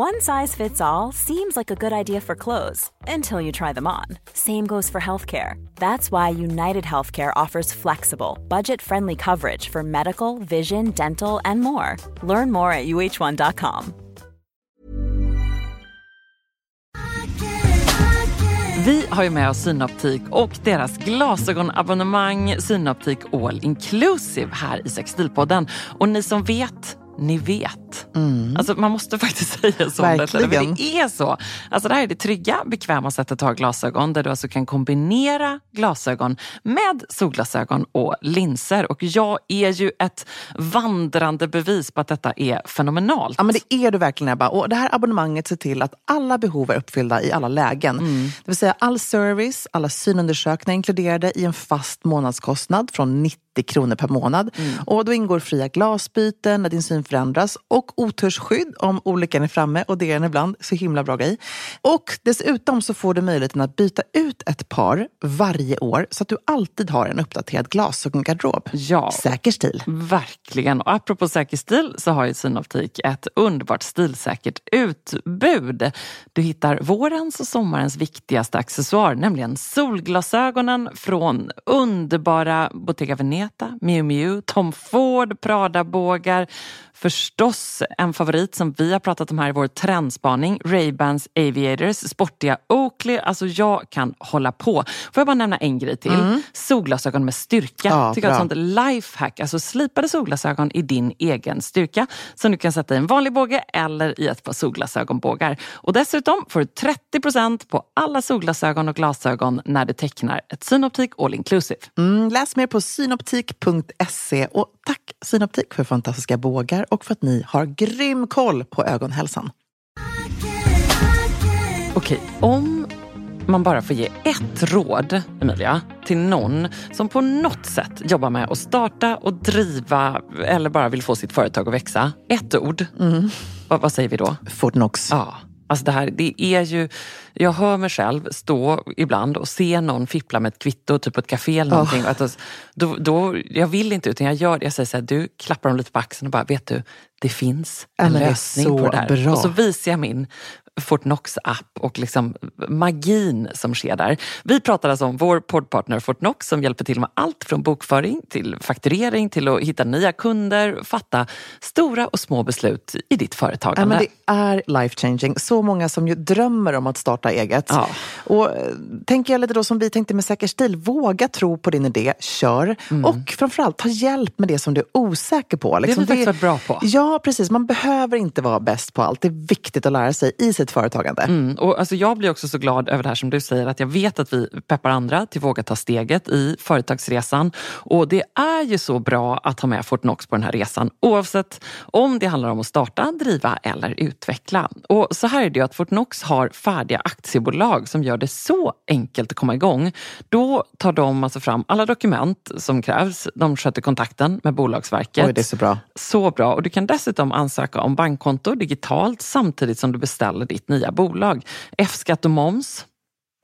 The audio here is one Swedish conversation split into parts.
One size fits all seems like a good idea for clothes until you try them on. Same goes for healthcare. That's why United Healthcare offers flexible, budget friendly coverage for medical, vision, dental, and more. Learn more at uh1.com. Vi har ju med oss Synoptik och deras glasögonabonnemang Synoptik All Inclusive här i Sextilpodden. Och ni som vet ni vet. Mm. Alltså, man måste faktiskt säga så. Verkligen. Det är så. Alltså, det här är det trygga, bekväma sättet att ha glasögon där du alltså kan kombinera glasögon med solglasögon och linser. Och jag är ju ett vandrande bevis på att detta är fenomenalt. Ja, men det är du verkligen Ebba. Och det här abonnemanget ser till att alla behov är uppfyllda i alla lägen. Mm. Det vill säga all service, alla synundersökningar inkluderade i en fast månadskostnad från 90 kronor per månad. Mm. Och då ingår fria glasbyten när din syn förändras och otursskydd om olyckan är framme och det är den ibland. Så himla bra grej. Och dessutom så får du möjligheten att byta ut ett par varje år så att du alltid har en uppdaterad glasögongarderob. Ja, säker stil. Verkligen. Och apropå säker stil så har ju Synoptik ett underbart stilsäkert utbud. Du hittar vårens och sommarens viktigaste accessoar, nämligen solglasögonen från underbara Bottega Veneta, Miu Miu, Tom Ford, Prada-bågar, Förstås en favorit som vi har pratat om här i vår trendspaning, Ray-Bans Aviators, sportiga Oakley. Alltså jag kan hålla på. Får jag bara nämna en grej till? Mm. Solglasögon med styrka. Ja, Tycker jag ett sånt lifehack. Alltså slipade solglasögon i din egen styrka som du kan sätta i en vanlig båge eller i ett par solglasögonbågar. Och dessutom får du 30% på alla solglasögon och glasögon när du tecknar ett Synoptik All Inclusive. Mm, läs mer på synoptik.se och tack Synoptik för fantastiska bågar och för att ni har grym koll på ögonhälsan. Okej, om man bara får ge ett råd, Emilia, till någon som på något sätt jobbar med att starta och driva eller bara vill få sitt företag att växa. Ett ord. Mm. Vad, säger vi då? Fortnox. Ja. Alltså det här, det är ju, jag hör mig själv stå ibland och se någon fippla med ett kvitto, typ på ett café eller någonting. Oh. Att då, då, jag vill inte utan jag gör det. Jag säger så här, du klappar dem lite på axeln och bara, vet du, det finns en lösning på det här. Bra. Och så visar jag min Fortnox-app och liksom magin som sker där. Vi pratar alltså om vår poddpartner Fortnox som hjälper till med allt från bokföring till fakturering till att hitta nya kunder, fatta stora och små beslut i ditt företagande. Ja, det är life changing. Så många som ju drömmer om att starta eget. Ja. Och eh, tänker jag lite då som vi tänkte med Säker stil, våga tro på din idé, kör. Mm. Och framförallt ta hjälp med det som du är osäker på. Liksom, det har vi faktiskt varit bra på. Ja, precis. Man behöver inte vara bäst på allt. Det är viktigt att lära sig i sitt eget företagande. Mm, och alltså jag blir också så glad över det här som du säger, att jag vet att vi peppar andra till att våga ta steget i företagsresan. Och det är ju så bra att ha med Fortnox på den här resan, oavsett om det handlar om att starta, driva eller utveckla. Och så här är det ju att Fortnox har färdiga aktiebolag som gör det så enkelt att komma igång. Då tar de alltså fram alla dokument som krävs. De sköter kontakten med Bolagsverket. Oj, det är så bra. Så bra. Och du kan dessutom ansöka om bankkonto digitalt samtidigt som du beställer ditt ditt nya bolag. F-skatt och moms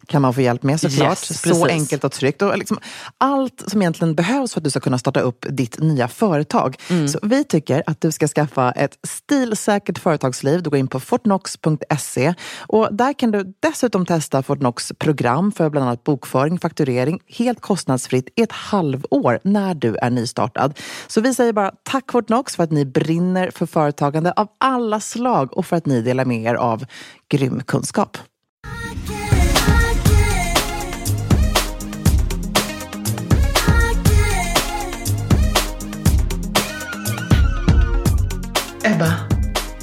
kan man få hjälp med såklart. Yes, så enkelt och tryggt. Och liksom allt som egentligen behövs för att du ska kunna starta upp ditt nya företag. Mm. Så vi tycker att du ska skaffa ett stilsäkert företagsliv. Du går in på fortnox.se och där kan du dessutom testa Fortnox program för bland annat bokföring, fakturering helt kostnadsfritt i ett halvår när du är nystartad. Så vi säger bara tack Fortnox för att ni brinner för företagande av alla slag och för att ni delar med er av grym kunskap. Ebba,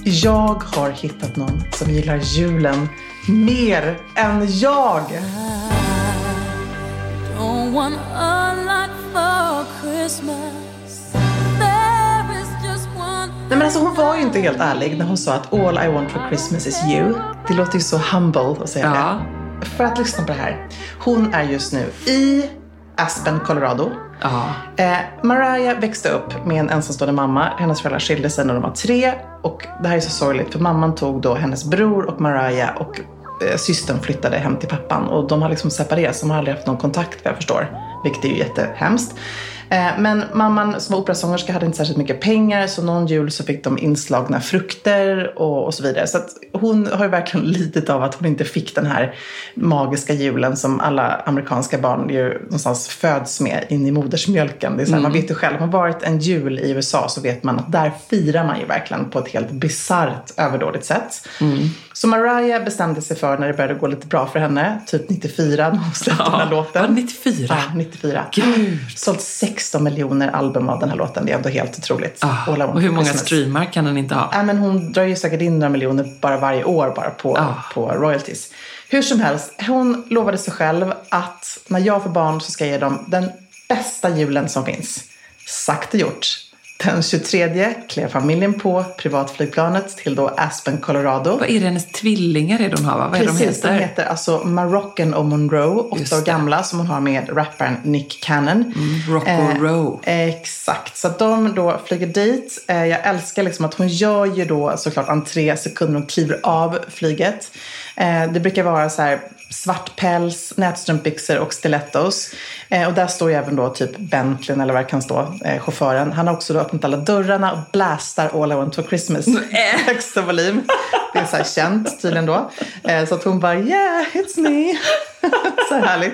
jag har hittat någon som gillar julen mer än jag. Nej men alltså hon var ju inte helt ärlig när hon sa att all I want for Christmas is you. Det låter ju så humble att säga ja. det. För att lyssna på det här. Hon är just nu i Aspen, Colorado. Eh, Mariah växte upp med en ensamstående mamma. Hennes föräldrar skilde sig när de var tre. Och det här är så sorgligt för mamman tog då hennes bror och Mariah och eh, systern flyttade hem till pappan. Och de har liksom separerats. De har aldrig haft någon kontakt vad jag förstår. Vilket är ju jättehemskt. Eh, men mamman som var operasångerska hade inte särskilt mycket pengar så någon jul så fick de inslagna frukter och, och så vidare. Så att hon har ju verkligen lidit av att hon inte fick den här magiska julen som alla amerikanska barn ju någonstans föds med in i modersmjölken. Det är så här, mm. Man vet ju själv, har man varit en jul i USA så vet man att där firar man ju verkligen på ett helt bisarrt överdådigt sätt. Mm. Så Mariah bestämde sig för när det började gå lite bra för henne, typ 94 när hon släppte ja, den här låten. 94? Ja, 94. Gud. Sålt 16 miljoner album av den här låten. Det är ändå helt otroligt. Ah, och hur många Christmas. streamar kan den inte ha? Äh, men hon drar ju säkert in några miljoner bara varje år bara på, ah. på royalties. Hur som helst, hon lovade sig själv att när jag får barn så ska jag ge dem den bästa julen som finns. Sagt och gjort. Den 23 klev familjen på privatflygplanet till då Aspen, Colorado. Vad är det hennes tvillingar är hon har? Va? Vad Precis, är de heter? de heter alltså Moroccan och Monroe, åtta år gamla, som hon har med rapparen Nick Cannon. Mm, Rock eh, Row. Exakt, så att de då flyger dit. Eh, jag älskar liksom att hon gör ju då såklart entré sekunder hon kliver av flyget. Eh, det brukar vara så här svart päls, nätstrumpbyxor och stilettos. Eh, och där står ju även då typ Bentleyn eller vad det kan stå, eh, chauffören. Han har också då öppnat alla dörrarna och blastar All I Want For Christmas. Högsta volym. Det är så här känt tydligen då. Eh, så att hon bara yeah, it's me. så härligt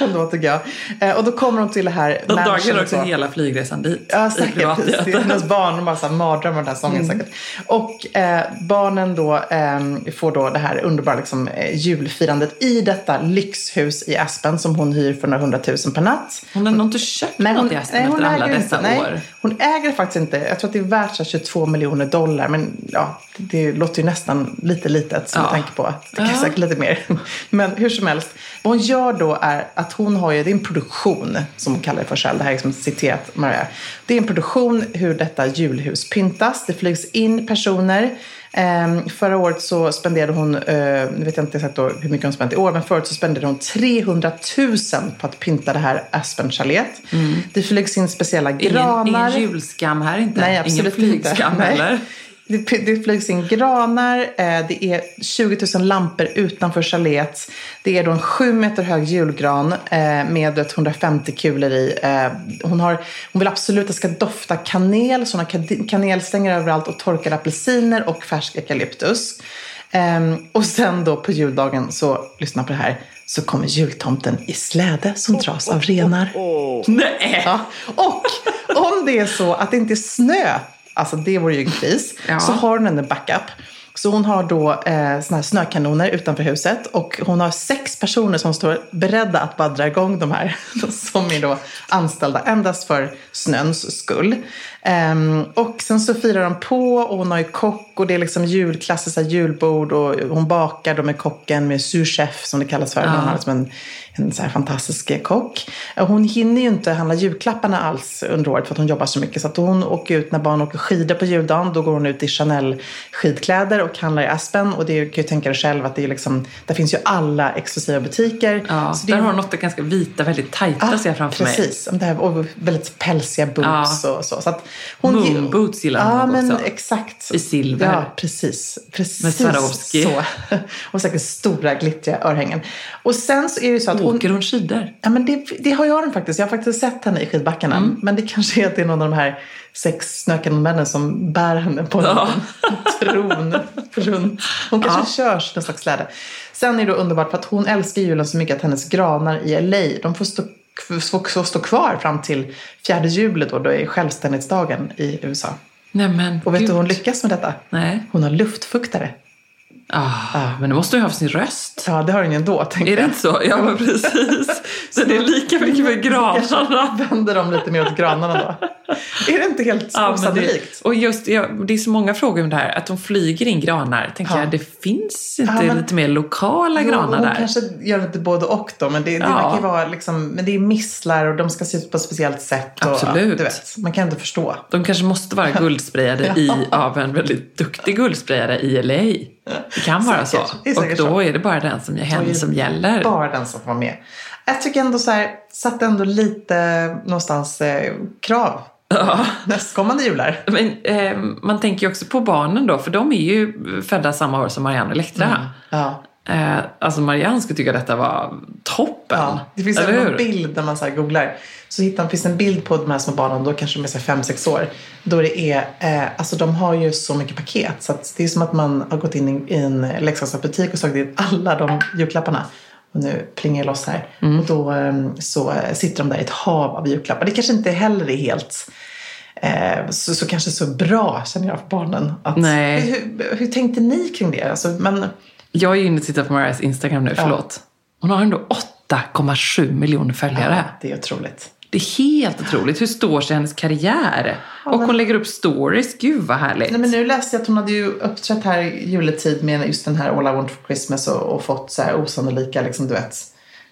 ändå tycker jag. Eh, och då kommer hon till det här De dagar också hela flygresan dit. Ja, säkert. Hennes barn de bara så mardrömmar den här sången mm. säkert. Och eh, barnen då eh, får då det här underbara liksom, eh, julfirandet i detta lyxhus i Aspen som hon hyr för några hundratusen per natt. Hon har nog inte köpt nej, något i Aspen nej, efter alla dessa inte, nej, år. Hon äger faktiskt inte. Jag tror att det är värt 22 miljoner dollar. Men ja, det låter ju nästan lite litet som ja. tänker på. Det kan ja. säkert lite mer. Men hur som helst. Vad hon gör då är att hon har ju, det är en produktion som hon kallar det för själv. Det här är liksom citerat Maria. Det är en produktion hur detta julhus pyntas. Det flygs in personer. Um, förra året så spenderade hon, uh, nu vet jag inte exakt hur mycket hon spenderade i år, men förut så spenderade hon 300 000 på att pynta det här Aspen chalet. Mm. Det flygs in speciella granar. Ingen, ingen julskam här inte? Nej, absolut ingen flygskam inte. heller? Det, det flygs in granar, eh, det är 20 000 lampor utanför chalet. Det är då en sju meter hög julgran eh, med 150 kulor i. Eh, hon, har, hon vill absolut att det ska dofta kanel, så hon har kanelstänger överallt och torkade apelsiner och färsk eukalyptus. Ehm, och sen då på juldagen, så lyssna på det här, så kommer jultomten i släde som dras av renar. Nej! Ja. Och om det är så att det inte är snö alltså det vore ju en kris. Ja. Så har hon en backup. Så hon har då eh, såna här snökanoner utanför huset och hon har sex personer som står beredda att bara dra igång de här. Som är då anställda endast för snöns skull. Um, och sen så firar de på och hon har ju kock och det är liksom julklassiska julbord och hon bakar då med kocken med surchef som det kallas för. Ja. Hon har liksom en, en så här fantastisk kock. Hon hinner ju inte handla julklapparna alls under året för att hon jobbar så mycket. Så att hon åker ut när barn åker skidor på juldagen. Då går hon ut i Chanel skidkläder och handlar i Aspen. Och det kan ju tänka dig själv att det är liksom, där finns ju alla exklusiva butiker. Ja, så där har hon något ganska vita, väldigt tajta ja, ser jag framför precis. mig. Precis, och väldigt pälsiga boots ja. och så. så att hon Moonboots gillar hon ja, men också. exakt. I silver. Ja, precis. precis Med Swarovski. Så. Och säkert stora glittriga örhängen. Och sen så är det så att hon... Åker hon skidor? Ja, men det, det har jag den faktiskt. Jag har faktiskt sett henne i skidbackarna. Mm. Men det kanske är att det är någon av de här sex snökanmännen som bär henne på ja. en tron runt. Hon kanske ja. körs någon slags släde. Sen är det underbart för att hon älskar julen så mycket att hennes granar i LA, de får stå får stå kvar fram till fjärde juli då, då är självständighetsdagen i USA. Nämen, och vet du hur hon lyckas med detta? Nej. Hon har luftfuktare. Ah, ah. Men det måste ju ha sin röst. Ja, det har den ju ändå. Är det inte så? Ja, men precis. så det är lika mycket för granarna. vänder de lite mer åt granarna då. Är det inte helt ja, osannolikt? Och just, ja, det är så många frågor om det här. Att de flyger in granar. Tänker ja. jag, det finns inte ja, men, lite mer lokala jo, granar där? kanske gör lite både och då. Men det, det verkar vara liksom, men det är misslar och de ska se ut på ett speciellt sätt. Och, Absolut. du vet, man kan inte förstå. De kanske måste vara guldsprayade i, av en väldigt duktig guldsprayare i LA. Det kan vara så. och då så. är det bara den som, hen som gäller. Bara den som får vara med. Jag tycker ändå så här, satt ändå lite någonstans eh, krav Ja. Nästkommande jular. Men, eh, man tänker ju också på barnen då, för de är ju födda samma år som Marianne och Elektra. Mm. Ja. Eh, alltså Marianne skulle tycka detta var toppen. Ja, det finns en bild när man så googlar. Så hittar, finns en bild på de här små barnen, då kanske de är 5-6 år. Då det är, eh, alltså de har ju så mycket paket. Så det är som att man har gått in i en leksaksbutik och slagit in alla de julklapparna. Och nu plingar jag loss här. Mm. Och då eh, så sitter de där i ett hav av julklappar. Det kanske inte heller är helt eh, så, så kanske så bra, känner jag, för barnen. Att, Nej. Hur, hur tänkte ni kring det? Alltså, men... Jag är inne och tittar på Marias Instagram nu, förlåt. Hon har ändå 8,7 miljoner följare. Ja, det är otroligt. Det är helt otroligt. Hur står sig hennes karriär? Ja, och hon lägger upp stories. Gud vad härligt. Nej, men nu läste jag att hon hade ju uppträtt här i juletid med just den här All I Want For Christmas och, och fått så här osannolika, liksom, du vet,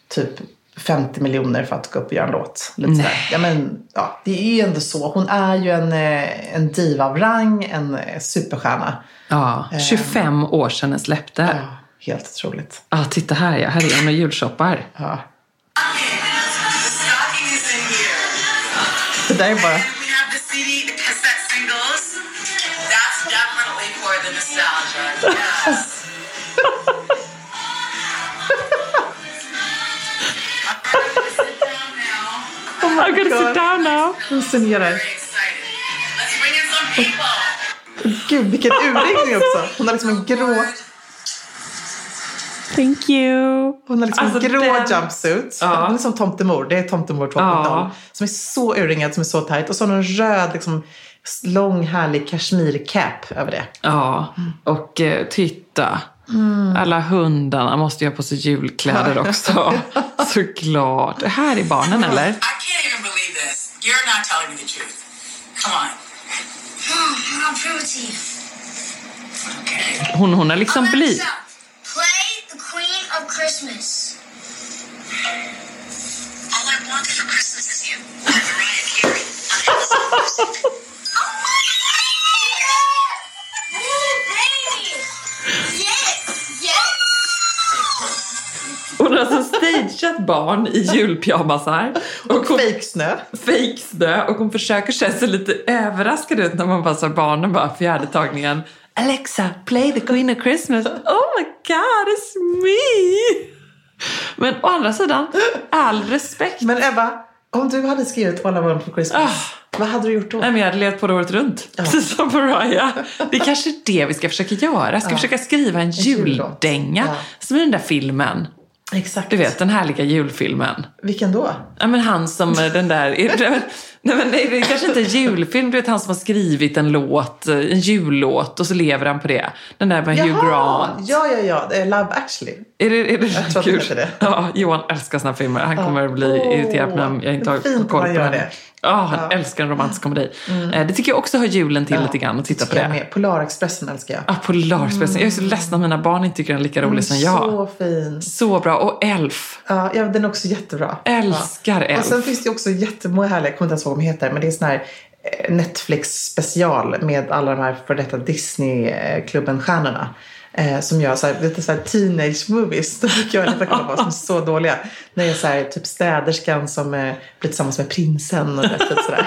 typ 50 miljoner för att gå upp och göra en låt. Lite Nej. Ja, men, ja, det är ju ändå så. Hon är ju en, eh, en diva av rang, en eh, superstjärna. Ja, 25 um, år sedan den släppte. Ja, helt otroligt. Ja, titta här ja. Här är hon och julshoppar. Ja. Det där är bara... I'm gonna sit down now. Hon signerar. Gud, vilken urringning också. Hon har liksom en grå... Thank you. Hon har liksom alltså en grå den... jumpsuit. Ja. Hon är som tomtemor. Det är tomtemor 2.0. Ja. Som är så urringad, som är så tajt. Och så har hon en röd, liksom, lång härlig kashmircap över det. Ja, och eh, titta. Mm. Alla hundarna måste ju ha på sig julkläder också. Såklart. Det här är barnen eller? You're not telling me the truth. Come on. I'll prove it to you. Okay. Hon, hon är liksom Alexa, bli... play the Queen of Christmas. All I want for Christmas is you. Mariah Carey Hon har alltså stageat barn i julpyjamasar. Och, och fejksnö. Fejksnö. Och hon försöker se sig lite överraskad ut när man passar barnen bara fjärde tagningen. Alexa, play the Queen of Christmas. Oh my god, it's me! Men å andra sidan, all respekt. Men Ebba, om du hade skrivit All I want for Christmas, ah. vad hade du gjort då? Nej, men jag hade levt på det året runt. Ja. Precis som Mariah. Det är kanske det vi ska försöka göra. Jag ska ja. försöka skriva en, juldänga. Som i den där filmen. Exakt. Du vet den härliga julfilmen. Vilken då? Ja men han som den där, nej men det är kanske inte en julfilm, du vet han som har skrivit en låt, en jullåt och så lever han på det. Den där med Jaha, Hugh Grant. Ja, ja, ja, Love actually. Är det, är det jag tror kul? det. Ja, Johan älskar såna filmer. Han kommer att bli oh, irriterad om jag inte har koll på. Det. Oh, ja. älskar en romantisk komedi. Mm. Eh, det tycker jag också hör julen till ja, lite grann att titta på det. Med. Polarexpressen älskar jag. Ja, Polarexpressen. Mm. Jag är så mm. ledsen att mina barn inte tycker den är lika rolig mm, som jag. Så fin. Så bra. Och Elf. Ja, ja den är också jättebra. Älskar ja. Elf. Och sen finns det också jättemånga härliga, jag kommer inte ens ihåg vad de heter, men det är sån här eh, Netflix special med alla de här för detta Disney-klubben-stjärnorna. Eh, som gör så här, lite så här teenage movies. De brukar jag kolla på som är så dåliga. När det är så här, typ städerskan som eh, blir tillsammans med prinsen och det, typ sådär.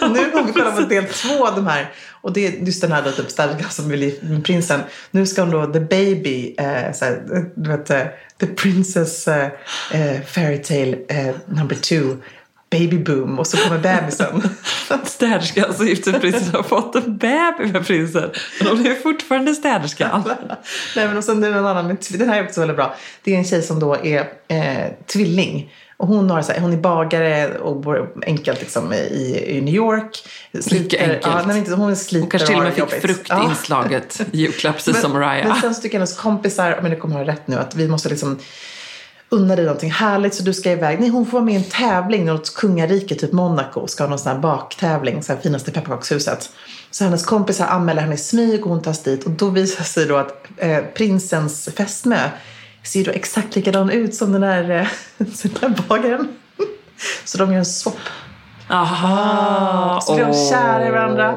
och nu har vi kollat på del två av de här. Och det är just den här då, typ städerskan som blir gift med prinsen. Nu ska hon då, the baby, eh, så här, du vet, eh, the princess eh, eh fairy tale eh, number two baby boom och så kommer bebisen. Städerskan som gifte prinsen har fått en bebis med prinsen. Men hon är fortfarande städerskan. Nej men och sen är det en annan, den här är också väldigt bra. Det är en tjej som då är eh, tvilling. Och hon, har, så här, hon är bagare och bor enkelt liksom, i, i New York. Mycket enkelt. Ja, nej, inte, hon, sliter hon kanske till och med fick fruktinslaget i julklapp, precis som Mariah. Men sen så tycker hennes kompisar, men det kommer ha rätt nu, att vi måste liksom unna dig någonting härligt så du ska iväg. Nej, hon får vara med i en tävling, något kungarike, typ Monaco, ska ha någon sån här baktävling, så här finaste pepparkakshuset. Så hennes kompisar anmäler henne i smyg och hon tas dit och då visar sig då att eh, prinsens fästmö ser då exakt likadan ut som den här, eh, den här bagaren. så de gör en swap. Aha! Så blir de kära i varandra.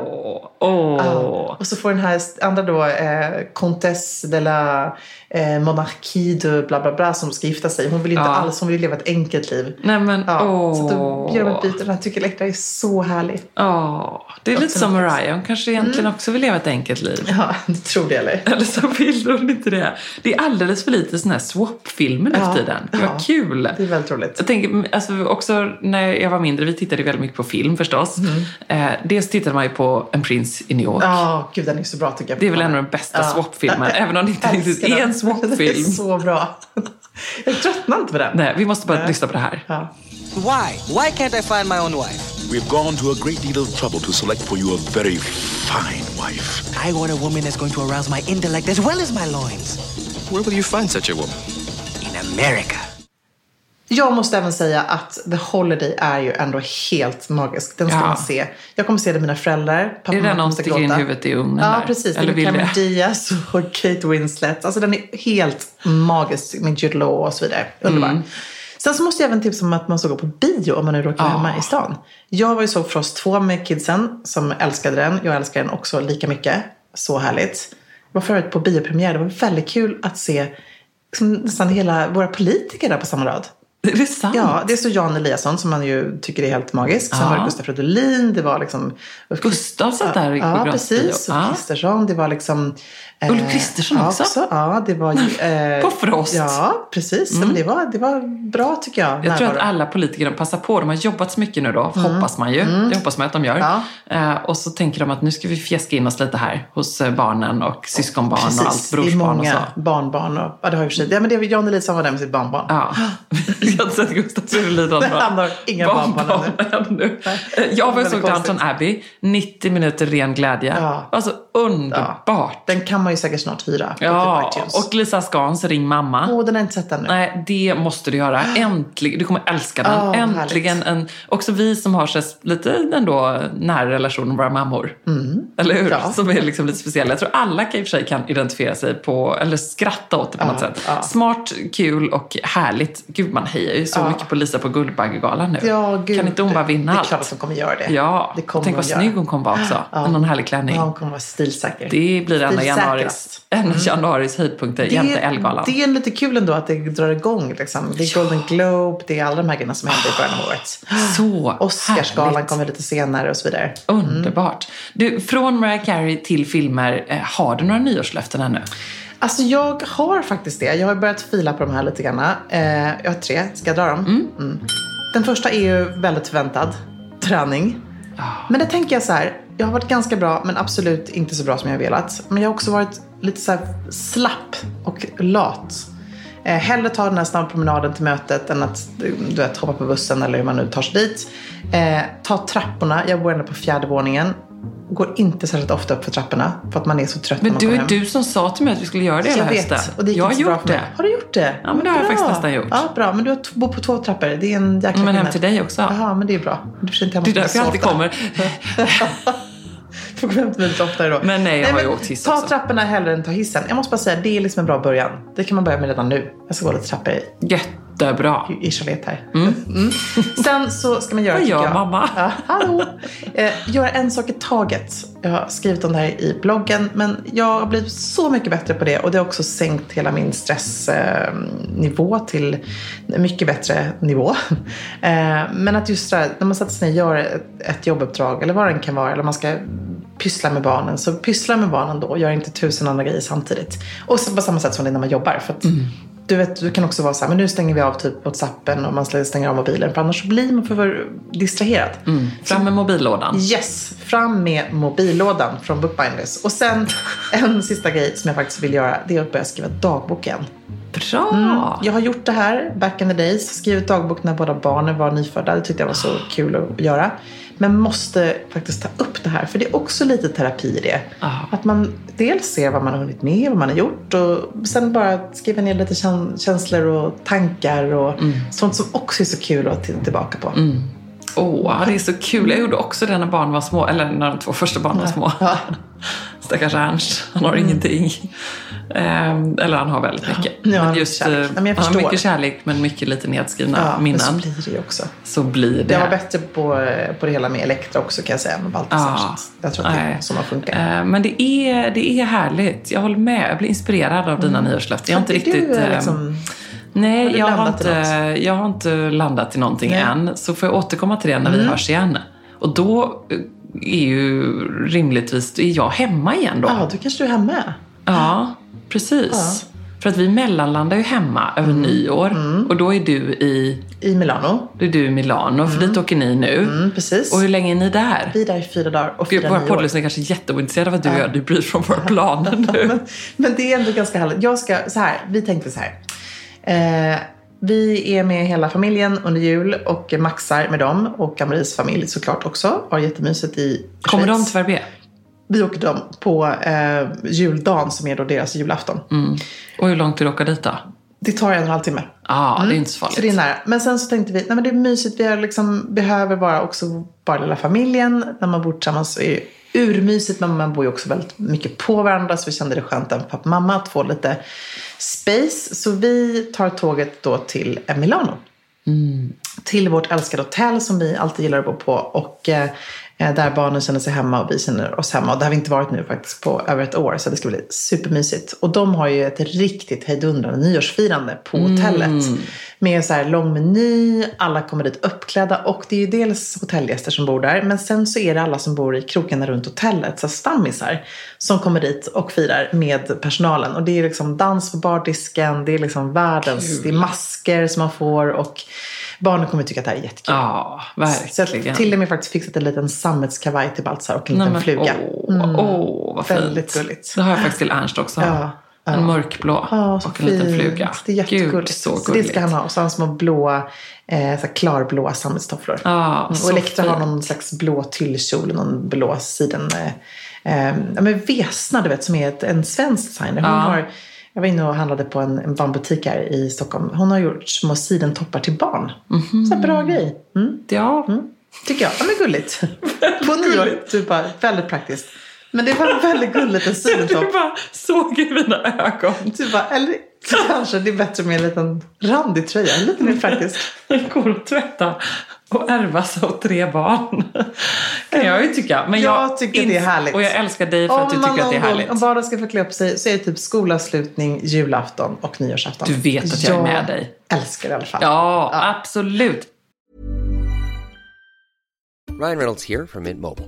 Oh. Ja. Och så får den här andra då, eh, Comtesse de la eh, Monarchie de bla bla bla som ska gifta sig. Hon vill inte ja. alls, hon vill leva ett enkelt liv. Nej men ja, åh. Så då gör de ett byte. Jag tycker Elektra är så härlig. Ja, det är lite som Mariah. Hon kanske egentligen mm. också vill leva ett enkelt liv. Ja, du tror det eller? Eller så vill hon inte det. Det är alldeles för lite sådana här swap-filmer ja. tiden. Det var ja. kul. Det är väldigt roligt. Jag tänker, alltså också när jag var mindre, vi tittade väldigt mycket på film förstås. Mm. Eh, dels tittade man ju på En prins i New York. Ja, gud den är så bra tycker jag. Det är väl en av de bästa ja. swap-filmerna, även om det inte riktigt är en swap-film. Det är så bra. Jag tröttnar inte på den. Nej, vi måste bara Nej. lyssna på det här. Ja. Why? Why can't I find my own wife? We've gone to a great deal of trouble to select for you a very fine wife. I want a woman that's going to arouse my intellect as well as my loins. Where will you find such a woman? In America. Jag måste även säga att The Holiday är ju ändå helt magisk. Den ska ja. man se. Jag kommer se det med mina föräldrar. Pappa är det den de sticker in huvudet i ugnen Ja, där? precis. Eller är Cameron Diaz och Kate Winslet. Alltså den är helt magisk med Jude Law och så vidare. Underbar. Mm. Sen så måste jag även tipsa om att man ska gå på bio om man nu råkar oh. hemma i stan. Jag var ju såg Frost 2 med kidsen som älskade den. Jag älskar den också lika mycket. Så härligt. Jag var förut på biopremiär. Det var väldigt kul att se liksom, nästan hela våra politiker där på samma rad. Det är sant? Ja, det är så Jan Eliasson som man ju tycker är helt magisk. Sen ja. var det Gustaf Fridolin, det var liksom... Gustav satt där i Ja, precis. Och Kristersson, det var liksom... Eh, Ulf Kristersson också? också? Ja, det var ju... Eh, På Frost? Ja, precis. Mm. Men det, var, det var bra tycker jag. Jag tror att alla politiker passar på. De har jobbat så mycket nu då, mm. hoppas man ju. Mm. Det hoppas man att de gör. Ja. Eh, och så tänker de att nu ska vi fjäska in oss lite här hos eh, barnen och syskonbarn precis. och allt, brorsbarn och så. barnbarn och... Ja, det har ju sig. Ja, men det, Jan Eliasson var där med sitt barnbarn. Ja. jag har sett Gustav Fridolin Han har inga barnbarn, barnbarn ännu. Eh, jag var och såg Downton Abbey. 90 minuter ren glädje. Ja. Alltså underbart. Ja. Den kan man ju säkert snart hyra. Ja, och Lisa Skans Ring mamma. Åh, oh, den har jag inte sett ännu. Nej, det måste du göra. Äntligen. Du kommer älska den. Oh, Äntligen en, också vi som har så lite ändå nära relation med våra mammor. Mm. Eller hur? Ja. Som är liksom lite speciella. Jag tror alla kan, i och för sig kan identifiera sig på, eller skratta åt det på något sätt. Smart, kul och härligt. Gud, man hejar ju så mycket på Lisa på Guldbaggegalan nu. Ja, gud. Kan inte hon bara vinna allt? Det är klart att hon kommer göra det. Ja, det kommer tänk vad snygg hon kommer vara också. Ja. Någon härlig klänning. Ja, hon kommer vara stilsäker. Det blir en av januaris, en av januaris höjdpunkter jämte Ellegalan. Det är lite kul ändå att det drar igång. Liksom. Det är Golden Globe, det är alla de här grejerna som händer i början av året. Så Oscarsgalan kommer lite senare och så vidare. Mm. Underbart. Du, från Mariah Carey till filmer, eh, har du några nyårslöften ännu? Alltså jag har faktiskt det. Jag har börjat fila på de här lite grann. Eh, jag har tre. Ska jag dra dem? Mm. Mm. Den första är ju väldigt förväntad. Träning. Oh. Men det tänker jag så här. Jag har varit ganska bra men absolut inte så bra som jag velat. Men jag har också varit lite så slapp och lat. Eh, hellre ta den här snabbpromenaden till mötet än att du vet, hoppa på bussen eller hur man nu tar sig dit. Eh, ta trapporna. Jag bor ändå på fjärde våningen går inte särskilt ofta upp för trapporna för att man är så trött Men du är du som sa till mig att vi skulle göra det hela hösten. Och det jag har gjort det. Har du gjort det? Ja, men det har jag faktiskt nästan gjort. Ja, bra. Men du bor på två trappor. Det är en jäkla Men hem till dig också. Jaha, men det är bra. Du det är därför jag alltid kommer. till mig lite oftare då. Men nej, jag nej, har ju åkt hiss Ta också. trapporna hellre än ta hissen. Jag måste bara säga, det är liksom en bra början. Det kan man börja med redan nu. Jag ska gå lite trappor. Jättebra. I Charlotte här. Mm. Mm. Sen så ska man göra, Vad gör jag, mamma? Ja, hallå. Eh, göra en sak i taget. Jag har skrivit om det här i bloggen. Men jag har blivit så mycket bättre på det. Och det har också sänkt hela min stressnivå eh, till mycket bättre nivå. Eh, men att just det här, när man sätter sig ner och gör ett, ett jobbuppdrag. Eller vad det kan vara. Eller man ska pyssla med barnen. Så pyssla med barnen då. Gör inte tusen andra grejer samtidigt. Och på samma sätt som det när man jobbar. För att, mm. Du vet, du kan också vara så här, men nu stänger vi av typ WhatsAppen och man stänger av mobilen. För annars blir man för distraherad. Mm. Fram med mobillådan. Yes, fram med mobillådan från Bookbinders. Och sen en sista grej som jag faktiskt vill göra. Det är att börja skriva dagbok igen. Bra! Mm. Jag har gjort det här back in the days. Skrivit dagbok när båda barnen var nyfödda. Det tyckte jag var så kul att göra. Men måste faktiskt ta upp det här. För det är också lite terapi i det. Ah. Att man dels ser vad man har hunnit med, vad man har gjort. Och sen bara skriva ner lite känslor och tankar. Och mm. sånt som också är så kul att titta tillbaka på. Mm. Åh, oh, det är så kul. Jag gjorde också det när barnen var små. Eller när de två första barnen var små. Ja. Stackars Ernst, han har mm. ingenting. Um, eller han har väldigt mycket. Ja, men just, uh, men han har mycket kärlek men mycket lite nedskrivna ja, minnen. så blir det också. Så blir det. Jag var bättre på, på det hela med Elektra också kan jag säga, med Baltasar. Ja, jag tror att det är så man funkar. Uh, men det är, det är härligt. Jag håller med. Jag blir inspirerad av dina mm. nyårslöften. Jag har inte riktigt... Du, liksom, Nej, jag, har inte, jag har inte landat i någonting Nej. än. Så får jag återkomma till det när mm. vi hörs igen. Och då är ju rimligtvis, är jag hemma igen då? Ja, då kanske du är hemma. Ja, precis. Ja. För att vi mellanlandar ju hemma över mm. nyår. Mm. Och då är du i... I Milano. Då är du i Milano, mm. för dit åker ni nu. Mm, precis. Och hur länge är ni där? Vi är där i fyra dagar och Gud, Våra poddlyssnare är kanske jätteointresserade av vad du ja. gör. Du bryr från våra planer nu. men, men, det är ändå ganska härligt. Jag ska, så här, vi tänkte så här. Eh, vi är med hela familjen under jul och maxar med dem och Amaris familj såklart också. Har jättemysigt i Schweiz. Kommer de till Verbier? Vi åker dem på eh, juldagen som är då deras julafton. Mm. Och hur långt vill du åka dit då? Det tar en och en halv timme. Ja, ah, mm. det är mm. inte så farligt. det är nära. Men sen så tänkte vi, nej men det är mysigt. Vi liksom, behöver bara också bara lilla familjen. När man bor tillsammans så är det urmysigt. Men man bor ju också väldigt mycket på varandra. Så vi kände det skönt att pappa och mamma att få lite space. Så vi tar tåget då till Milano. Mm. Till vårt älskade hotell som vi alltid gillar att bo på. Och eh, Eh, där barnen känner sig hemma och vi känner oss hemma. Och det har vi inte varit nu faktiskt på över ett år. Så det ska bli supermysigt. Och de har ju ett riktigt hejdundrande nyårsfirande på mm. hotellet. Med så här lång meny, alla kommer dit uppklädda. Och det är ju dels hotellgäster som bor där. Men sen så är det alla som bor i krokarna runt hotellet, så stammisar. Som kommer dit och firar med personalen. Och det är liksom dans på bardisken, det är liksom världens, Kul. det är masker som man får. och Barnen kommer tycka att det här är jättekul. Ja, verkligen. Så till och med faktiskt fixat en liten sammetskavaj till Baltzar och en liten Nej, fluga. Åh, mm. åh, vad fint. Väldigt gulligt. Det har jag faktiskt till Ernst också. Ja. Ja. En mörkblå ja, och en fint. liten fluga. Det är jättegulligt. Gud, så, gulligt. så det ska han ha. Och så har han små blå, eh, så klarblåa sammetstofflor. Ja, mm. Och Elektra har någon slags blå tyllkjol, någon blå siden. Eh, eh, men Vesna, du vet, som är ett, en svensk designer. Hon har jag var inne och handlade på en, en barnbutik här i Stockholm. Hon har gjort små sidentoppar till barn. Mm -hmm. Så bra grej. Mm. Ja. Mm. Tycker jag. Ja, men gulligt. på nyår. Typ bara, väldigt praktiskt. Men det var väldigt gulligt en sidentopp. Du bara såg i mina ögon. Du bara, eller kanske det är bättre med en liten randig tröja. Lite mer praktiskt. Den går att tvätta och ärvas av tre barn. kan jag ju tycka. Men jag, jag tycker det är härligt. Och jag älskar dig för om att du tycker att det är härligt. Om barnen ska få klä upp sig så är det typ skolavslutning, julafton och nyårsafton. Du vet att jag, jag är med dig. älskar det i alla fall. Ja, ja. absolut. Ryan Reynolds här från Mint Mobile.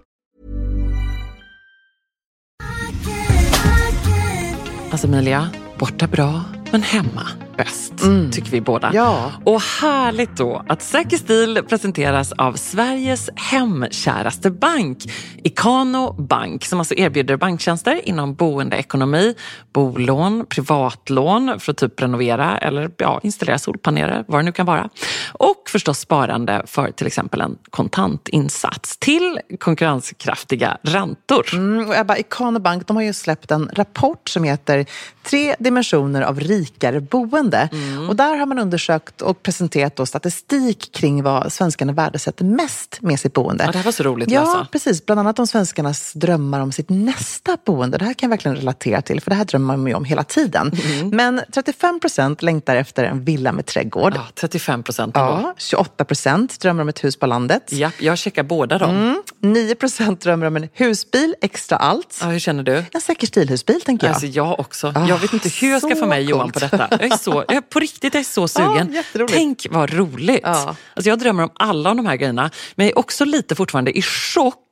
Alltså Emilia, borta bra, men hemma bäst, mm. tycker vi båda. Ja. Och härligt då att Säker stil presenteras av Sveriges hemkäraste bank, Ikano Bank, som alltså erbjuder banktjänster inom boendeekonomi, bolån, privatlån för att typ renovera eller ja, installera solpaneler, vad det nu kan vara. Och förstås sparande för till exempel en kontantinsats till konkurrenskraftiga räntor. Mm, och Ebba, Ikano Bank de har ju släppt en rapport som heter Tre dimensioner av rikare boende boende. Mm. Och där har man undersökt och presenterat då statistik kring vad svenskarna värdesätter mest med sitt boende. Ja, det här var så roligt att ja, läsa. precis. Bland annat om svenskarnas drömmar om sitt nästa boende. Det här kan jag verkligen relatera till, för det här drömmer man ju om hela tiden. Mm. Men 35 procent längtar efter en villa med trädgård. Ja, 35 procent. Ja, 28 procent drömmer om ett hus på landet. Ja, jag checkar båda dem. Mm. 9 procent drömmer om en husbil, extra allt. Ja, hur känner du? En säker stilhusbil, tänker jag. Alltså, jag också. Ah, jag vet inte hur jag ska få med Johan på detta. Jag är så jag är på riktigt jag är så sugen. Ja, Tänk vad roligt. Ja. Alltså jag drömmer om alla de här grejerna. Men jag är också lite fortfarande i chock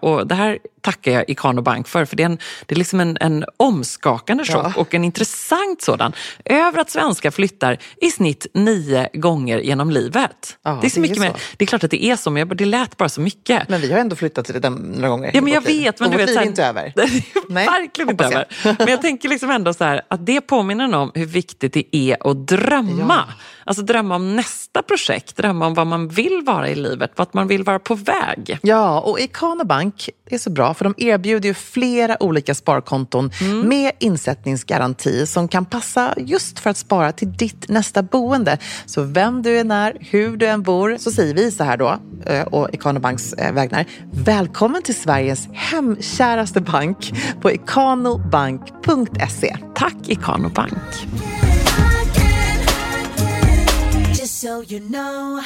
och det här tackar jag Ikano Bank för, för det är, en, det är liksom en, en omskakande chock ja. och en intressant sådan. Över att svenskar flyttar i snitt nio gånger genom livet. Ja, det är så det mycket är så. Med, det är klart att det är så, men det lät bara så mycket. Men vi har ändå flyttat till det några gånger. Ja, men jag vet. Men och du vet, är inte över. Nej, verkligen inte över. Men jag tänker liksom ändå så här, att det påminner om hur viktigt det är att drömma. Ja. Alltså drömma om nästa projekt, drömma om vad man vill vara i livet, vart man vill vara på väg. Ja, och Ikano Bank är så bra för de erbjuder ju flera olika sparkonton mm. med insättningsgaranti som kan passa just för att spara till ditt nästa boende. Så vem du än är, hur du än bor, så säger vi så här då, eh, och Ikano Banks eh, vägnar. Välkommen till Sveriges hemkäraste bank på ikanobank.se. Tack Ikano Bank. so you know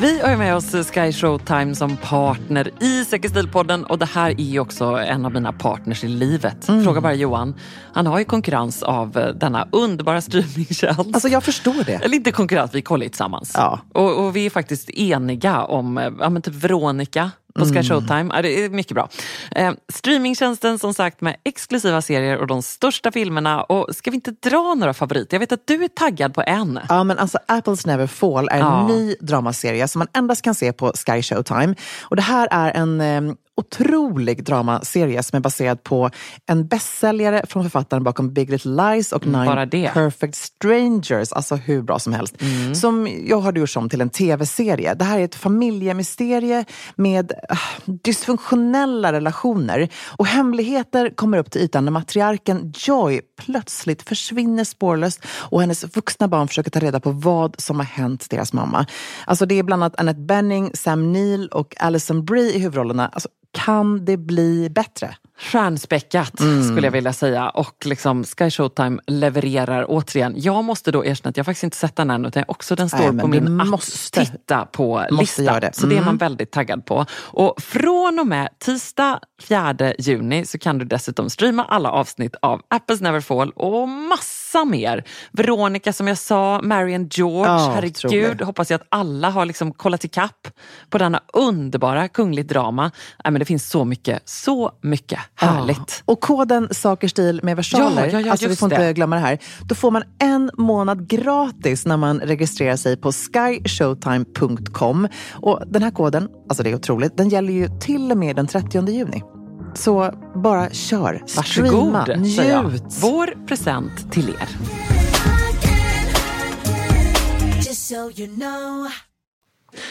Vi har med oss Sky Showtime som partner i Säker stil-podden och det här är ju också en av mina partners i livet. Mm. Fråga bara Johan. Han har ju konkurrens av eh, denna underbara streamingtjänst. Alltså jag förstår det. Eller inte konkurrens, vi kollar ju tillsammans. Ja. Och, och vi är faktiskt eniga om, eh, ja men typ Veronica på Sky mm. Showtime. Ja, det är mycket bra. Eh, streamingtjänsten som sagt med exklusiva serier och de största filmerna. Och Ska vi inte dra några favoriter? Jag vet att du är taggad på en. Ja, men alltså Apples Never Fall är en ja. ny dramaserie som man endast kan se på Sky Showtime. Och det här är en eh, otrolig dramaserie som är baserad på en bästsäljare från författaren bakom Big Little Lies och mm, Nine Perfect Strangers. Alltså hur bra som helst. Mm. Som jag har gjort om till en tv-serie. Det här är ett familjemysterie med uh, dysfunktionella relationer. Och hemligheter kommer upp till ytan när matriarken Joy plötsligt försvinner spårlöst och hennes vuxna barn försöker ta reda på vad som har hänt deras mamma. Alltså det är bland annat Annette Benning, Sam Neill och Alison Brie i huvudrollerna. Alltså, kan det bli bättre? Stjärnspäckat mm. skulle jag vilja säga. Och liksom Sky Showtime levererar återigen. Jag måste då erkänna att jag faktiskt inte sett den än utan också den står Nej, på min måste, att titta på-lista. Det. Så det är man mm. väldigt taggad på. Och från och med tisdag 4 juni så kan du dessutom streama alla avsnitt av Apples Neverfall och massa mer. Veronica som jag sa, Marion George, oh, herregud. Hoppas jag att alla har liksom kollat ikapp på denna underbara kungligt drama. Nej, men det finns så mycket, så mycket Härligt. Ja. Och koden Saker stil med versaler, ja, ja, alltså vi får inte glömma det här. Då får man en månad gratis när man registrerar sig på skyshowtime.com. Och den här koden, alltså det är otroligt, den gäller ju till och med den 30 juni. Så bara kör. Varsågod, Streama, njut. Vår present till er.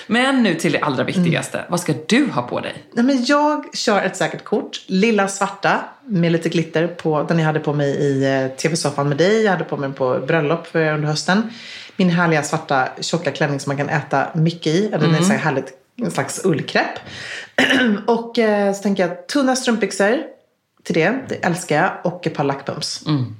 Men nu till det allra viktigaste. Mm. Vad ska du ha på dig? Nej, men jag kör ett säkert kort. Lilla svarta med lite glitter på. Den jag hade på mig i eh, tv-soffan med dig. Jag hade på mig på bröllop under hösten. Min härliga svarta tjocka klänning som man kan äta mycket i. Mm. Den är så härligt, en slags ullkräpp. och eh, så tänker jag tunna strumpbyxor till det. Det älskar jag. Och ett par lackpumps. Mm.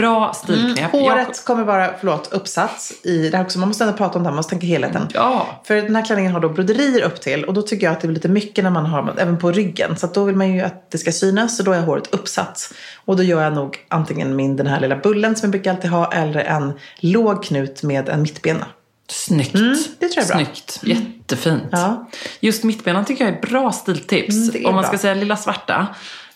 Bra stilknep. Mm, håret jag... kommer vara, förlåt, uppsats i det här också. Man måste ändå prata om det här, man måste tänka helheten. Ja. För den här klänningen har då broderier upp till och då tycker jag att det är lite mycket när man har, även på ryggen. Så då vill man ju att det ska synas och då är håret uppsats. Och då gör jag nog antingen min den här lilla bullen som jag brukar alltid ha eller en låg knut med en mittbena. Snyggt. Mm, det tror jag är bra. Snyggt. Jättefint. Ja. Just mittbenan tycker jag är bra stiltips. Mm, Om man bra. ska säga lilla svarta.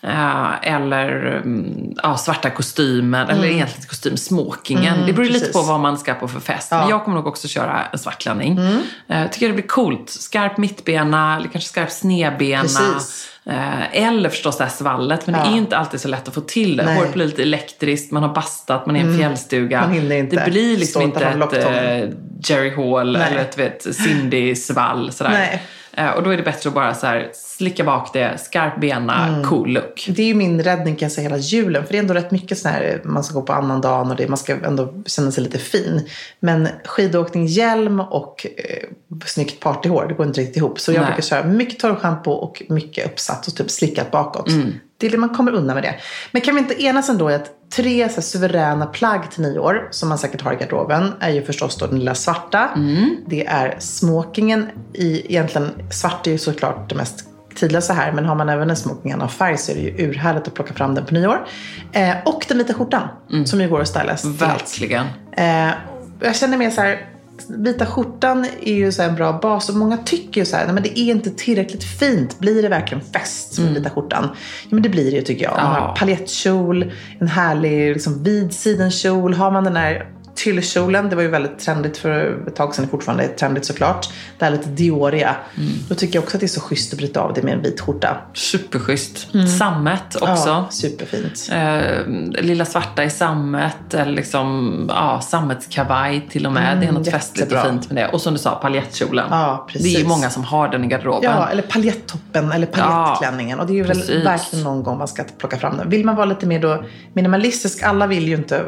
Eh, eller mm, ja, svarta kostymen, mm. eller egentligen kostym, smokingen. Mm, det beror precis. lite på vad man ska på för fest. Ja. Men jag kommer nog också köra en svart klänning. Mm. Uh, tycker det blir coolt. Skarp mittbena, eller kanske skarp snedbena. Precis. Uh, eller förstås det här svallet. Men ja. det är inte alltid så lätt att få till det. Håret blir lite elektriskt, man har bastat, man är i en mm. fjällstuga. Man hinner inte det blir liksom inte ett Jerry Hall Nej. eller ett vet, Cindy-svall. Sådär. Nej. Eh, och då är det bättre att bara så här, slicka bak det, skarp bena, mm. cool look. Det är ju min räddning kan jag säga hela julen. För det är ändå rätt mycket så här, man ska gå på annandagen och det, man ska ändå känna sig lite fin. Men skidåkning, hjälm och eh, snyggt partyhår, det går inte riktigt ihop. Så jag Nej. brukar köra mycket torrschampo och mycket uppsatt och typ slickat bakåt. Mm. Det är, man kommer undan med det. Men kan vi inte enas ändå i att tre så här, suveräna plagg till nyår som man säkert har i garderoben är ju förstås då den lilla svarta. Mm. Det är smokingen. I, egentligen svart är ju såklart det mest tidlösa här. Men har man även en smoking av färg så är det ju urhärligt att plocka fram den på nyår. Eh, och den vita skjortan mm. som ju går att stylas. Verkligen. Eh, jag känner mer så här vita skjortan är ju så en bra bas och många tycker ju så här, nej men det är inte tillräckligt fint. Blir det verkligen fest med mm. vita skjortan? Ja men det blir det ju tycker jag. Man har paljettkjol, en härlig liksom, vid sidenkjol. Har man den här tyllkjolen, det var ju väldigt trendigt för ett tag sedan, fortfarande är trendigt såklart. Det här lite Dioria. Mm. Då tycker jag också att det är så schysst att bryta av det med en vit skjorta. Superschysst. Mm. Sammet också. Ja, superfint. Eh, lilla svarta i sammet, eller liksom, ja, sammetskavaj till och med. Mm, det är något jättebra. festligt och fint med det. Och som du sa, paljettkjolen. Ja, precis. Det är ju många som har den i garderoben. Ja, eller paljettoppen eller paljettklänningen. Ja, och det är ju väl verkligen någon gång man ska plocka fram den. Vill man vara lite mer då minimalistisk, alla vill ju inte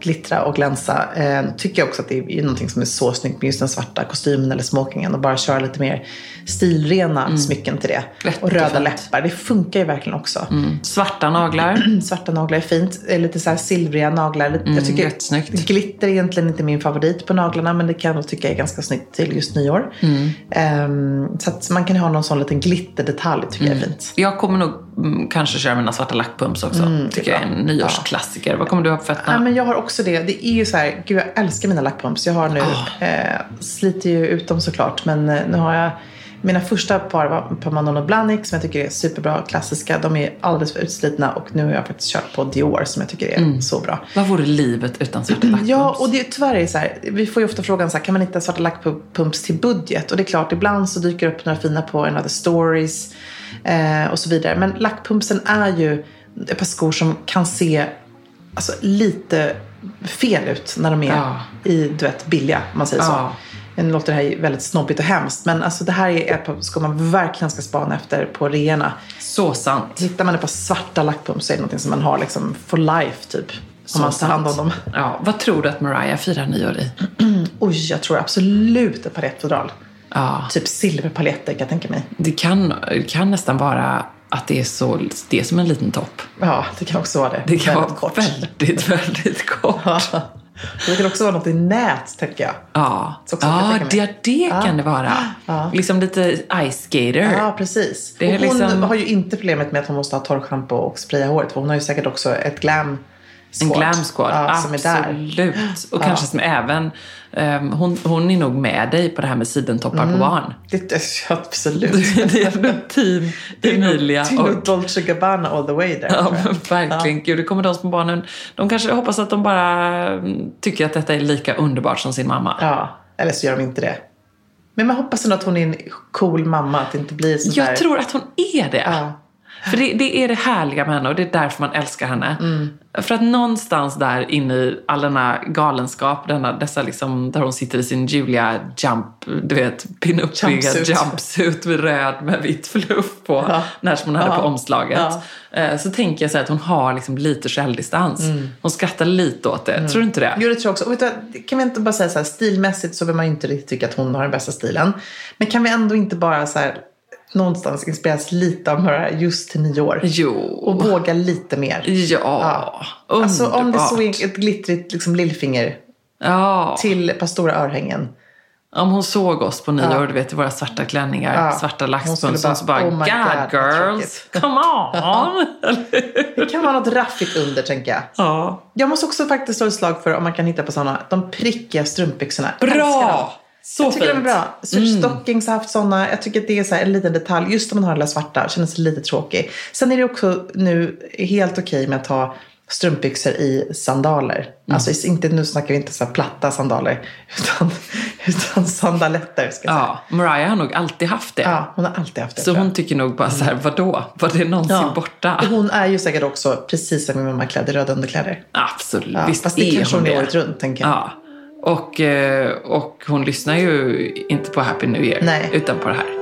glittra och glänsa rosa. Eh, tycker jag också att det är någonting som är så snyggt med just den svarta kostymen eller smokingen och bara köra lite mer stilrena mm. smycken till det. Lätt och röda läppar, det funkar ju verkligen också. Mm. Svarta naglar. svarta naglar är fint. Eh, lite så här silvriga naglar. Mm, jag tycker jättesnyggt. glitter är egentligen inte min favorit på naglarna men det kan jag tycka är ganska snyggt till just nyår. Um, så att man kan ha någon sån liten glitterdetalj tycker jag är mm. fint. Jag kommer nog mm, kanske köra mina svarta lackpumps också. Mm, tycker jag är en nyårsklassiker. Ja. Vad kommer du ha på fötterna? Ja, men jag har också det. Det är ju så här, gud jag älskar mina lackpumps. Jag har nu, oh. eh, sliter ju ut dem såklart men eh, nu har jag mina första par var på Manolo Blahnik som jag tycker är superbra, klassiska. De är alldeles för utslitna och nu har jag faktiskt kört på Dior som jag tycker är mm. så bra. Vad vore livet utan svarta lackpumps? Ja, och det, tyvärr är det så här, vi får ju ofta frågan så här, kan man hitta svarta lackpumps till budget? Och det är klart, ibland så dyker det upp några fina på Another Stories eh, och så vidare. Men lackpumpsen är ju ett par skor som kan se alltså, lite fel ut när de är ja. i, du vet, billiga, man säger så. Nu låter det här väldigt snobbigt och hemskt. Men alltså det här är ett par skor man verkligen ska spana efter på reorna. Så sant. Hittar man ett par svarta lackpumps så är det någonting som man har liksom for life typ. Så om man tar hand om dem. Ja, vad tror du att Mariah firar nyår i? Oj, jag tror absolut ett palettfodral. Ja. Typ silverpaletter kan jag tänka mig. Det kan, det kan nästan vara att det är, så, det är som en liten topp. Ja, det kan också vara det. Det kan väldigt vara kort. väldigt, väldigt kort. Ja. Det kan också vara något i nät, tänker jag. Ja, ja det, det kan ja. det vara. Ja. Liksom lite ice skater. Ja, precis. Det hon liksom... har ju inte problemet med att hon måste ha torrschampo och spraya håret. Hon har ju säkert också ett glam en glam squad, ja, absolut. Och kanske som även, um, hon, hon är nog med dig på det här med sidentoppar mm. på barn. Det, absolut. det är nog team Emilia. Det är nog Dolce Gabbana all the way där. Ja, verkligen. Ja. Gud, det kommer de små barnen, de kanske hoppas att de bara mm, tycker att detta är lika underbart som sin mamma. Ja, eller så gör de inte det. Men man hoppas ändå att hon är en cool mamma, att det inte blir så Jag tror att hon är det. Ja. För det, det, är det härliga med henne och det är därför man älskar henne. Mm. För att någonstans där inne i all denna galenskap, denna, dessa liksom, där hon sitter i sin Julia Jump, du vet, pinupiga jumpsuit. jumpsuit med röd med vitt fluff på, ja. när som hon hade ja. på omslaget. Ja. Eh, så tänker jag så att hon har liksom lite självdistans. Mm. Hon skrattar lite åt det. Mm. Tror du inte det? Jo, det tror jag också. Och du, kan vi inte bara säga så här, stilmässigt så vill man ju inte riktigt tycka att hon har den bästa stilen. Men kan vi ändå inte bara så här någonstans inspireras lite av Mariah just till nyår. Jo. Och våga lite mer. Ja, ja. Underbart. Alltså om det så är ett glittrigt liksom, lillfinger ja. till ett par stora örhängen. Om hon såg oss på nyår, ja. du vet i våra svarta klänningar, ja. svarta laxbuns, och så bara oh God girls, come on! det kan vara något raffigt under tänker jag. Ja. Jag måste också faktiskt slå ett slag för om man kan hitta på sådana, de prickiga strumpbyxorna. Bra! Så jag tycker fint. de är bra. Switch mm. har haft sådana. Jag tycker att det är så en liten detalj. Just om man har alla svarta känns lite tråkig. Sen är det också nu helt okej okay med att ha strumpbyxor i sandaler. Mm. Alltså inte, nu snackar vi inte så platta sandaler. Utan, utan sandaletter. Ska jag ja, säga. Mariah har nog alltid haft det. Ja, hon har alltid haft det. Så hon tycker nog bara så här, vadå? Var det någonsin ja. borta? Hon är ju säkert också, precis som min mamma, klädd i röda underkläder. Absolut, ja, visst fast det är kanske hon är året runt, tänker jag. Ja. Och, eh, och hon lyssnar ju inte på Happy New Year, Nej. utan på det här.